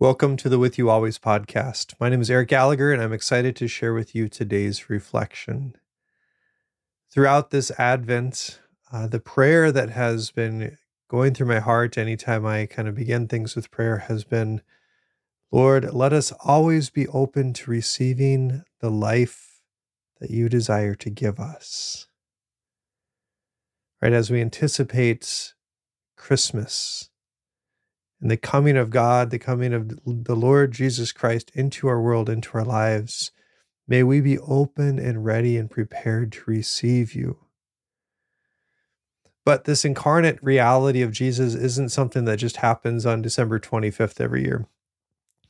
Welcome to the With You Always podcast. My name is Eric Gallagher, and I'm excited to share with you today's reflection. Throughout this Advent, uh, the prayer that has been going through my heart anytime I kind of begin things with prayer has been Lord, let us always be open to receiving the life that you desire to give us. Right, as we anticipate Christmas, and the coming of God, the coming of the Lord Jesus Christ into our world, into our lives. May we be open and ready and prepared to receive you. But this incarnate reality of Jesus isn't something that just happens on December 25th every year,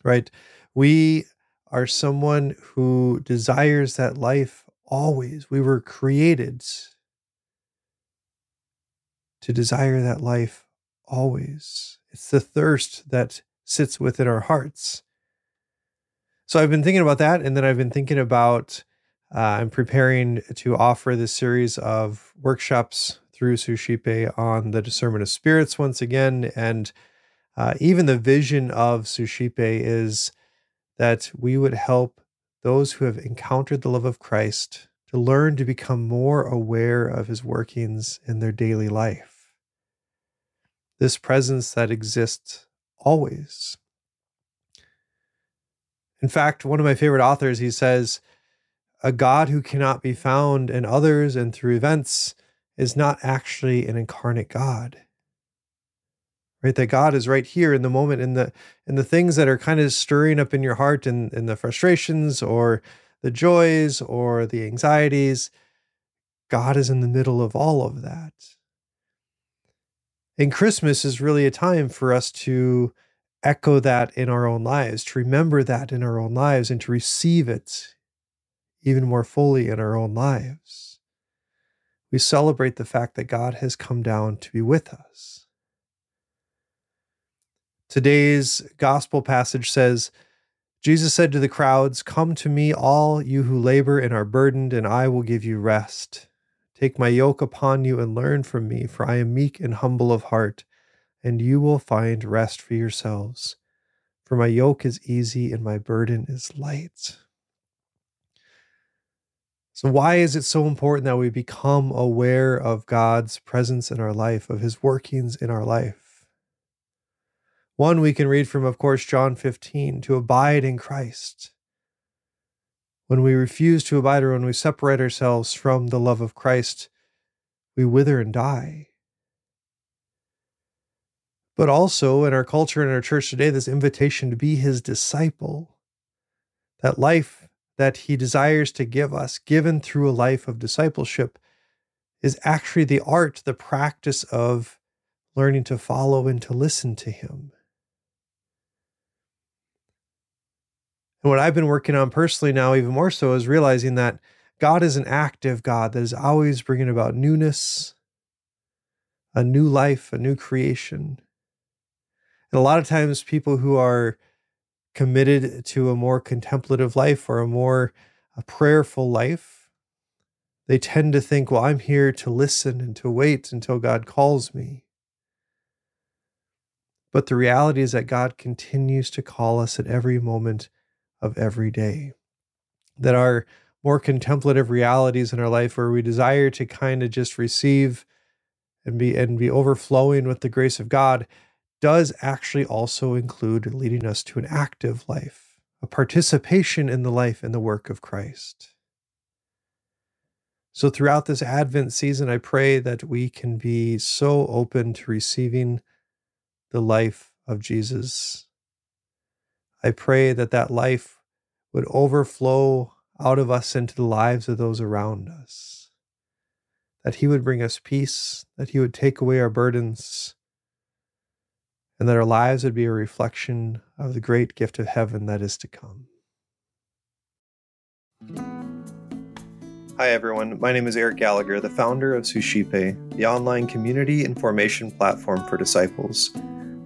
right? We are someone who desires that life always. We were created to desire that life always. It's the thirst that sits within our hearts. So I've been thinking about that. And then I've been thinking about, uh, I'm preparing to offer this series of workshops through Suscipe on the discernment of spirits once again. And uh, even the vision of Suscipe is that we would help those who have encountered the love of Christ to learn to become more aware of his workings in their daily life this presence that exists always. In fact, one of my favorite authors, he says, a God who cannot be found in others and through events is not actually an incarnate God. Right? That God is right here in the moment, in the in the things that are kind of stirring up in your heart and in, in the frustrations or the joys or the anxieties. God is in the middle of all of that. And Christmas is really a time for us to echo that in our own lives, to remember that in our own lives, and to receive it even more fully in our own lives. We celebrate the fact that God has come down to be with us. Today's gospel passage says, Jesus said to the crowds, Come to me, all you who labor and are burdened, and I will give you rest. Take my yoke upon you and learn from me, for I am meek and humble of heart, and you will find rest for yourselves. For my yoke is easy and my burden is light. So, why is it so important that we become aware of God's presence in our life, of his workings in our life? One we can read from, of course, John 15 to abide in Christ. When we refuse to abide or when we separate ourselves from the love of Christ, we wither and die. But also in our culture and our church today, this invitation to be his disciple, that life that he desires to give us, given through a life of discipleship, is actually the art, the practice of learning to follow and to listen to him. And what I've been working on personally now, even more so, is realizing that God is an active God that is always bringing about newness, a new life, a new creation. And a lot of times, people who are committed to a more contemplative life or a more a prayerful life, they tend to think, well, I'm here to listen and to wait until God calls me. But the reality is that God continues to call us at every moment of every day. That our more contemplative realities in our life where we desire to kind of just receive and be and be overflowing with the grace of God does actually also include leading us to an active life, a participation in the life and the work of Christ. So, throughout this Advent season, I pray that we can be so open to receiving the life of Jesus I pray that that life would overflow out of us into the lives of those around us. That He would bring us peace, that He would take away our burdens, and that our lives would be a reflection of the great gift of heaven that is to come. Hi, everyone. My name is Eric Gallagher, the founder of Suscipe, the online community and formation platform for disciples.